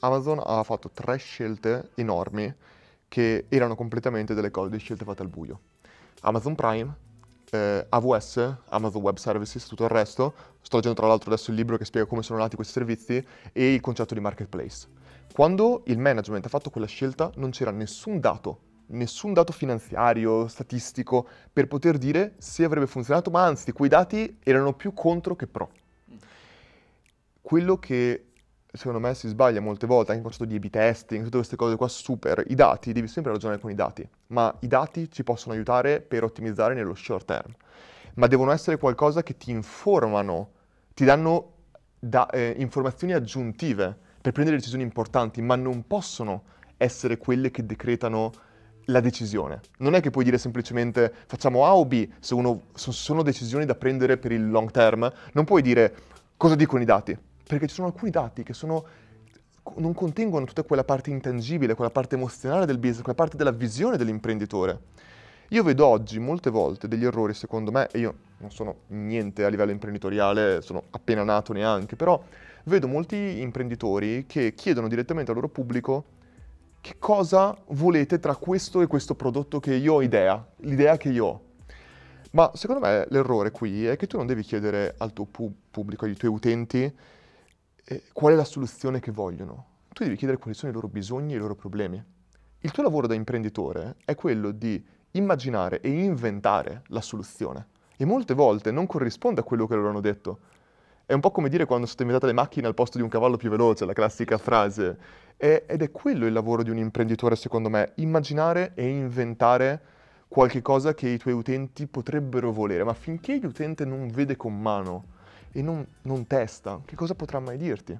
Amazon ha fatto tre scelte enormi che erano completamente delle cose, delle scelte fatte al buio. Amazon Prime, eh, AWS, Amazon Web Services, tutto il resto. Sto leggendo tra l'altro adesso il libro che spiega come sono nati questi servizi e il concetto di marketplace. Quando il management ha fatto quella scelta non c'era nessun dato, nessun dato finanziario, statistico, per poter dire se avrebbe funzionato, ma anzi quei dati erano più contro che pro. Quello che secondo me si sbaglia molte volte, anche il concetto di A-B testing, tutte queste cose qua super, i dati, devi sempre ragionare con i dati, ma i dati ci possono aiutare per ottimizzare nello short term, ma devono essere qualcosa che ti informano, ti danno da, eh, informazioni aggiuntive per prendere decisioni importanti, ma non possono essere quelle che decretano la decisione. Non è che puoi dire semplicemente facciamo A o B, se uno, sono decisioni da prendere per il long term, non puoi dire cosa dicono i dati, perché ci sono alcuni dati che sono, non contengono tutta quella parte intangibile, quella parte emozionale del business, quella parte della visione dell'imprenditore. Io vedo oggi molte volte degli errori, secondo me, e io non sono niente a livello imprenditoriale, sono appena nato neanche, però vedo molti imprenditori che chiedono direttamente al loro pubblico che cosa volete tra questo e questo prodotto che io ho idea, l'idea che io ho. Ma secondo me l'errore qui è che tu non devi chiedere al tuo pu- pubblico, ai tuoi utenti, eh, qual è la soluzione che vogliono. Tu devi chiedere quali sono i loro bisogni e i loro problemi. Il tuo lavoro da imprenditore è quello di immaginare e inventare la soluzione. E molte volte non corrisponde a quello che loro hanno detto. È un po' come dire quando sono inventate le macchine al posto di un cavallo più veloce, la classica frase. E, ed è quello il lavoro di un imprenditore, secondo me, immaginare e inventare qualche cosa che i tuoi utenti potrebbero volere, ma finché l'utente non vede con mano e non, non testa, che cosa potrà mai dirti?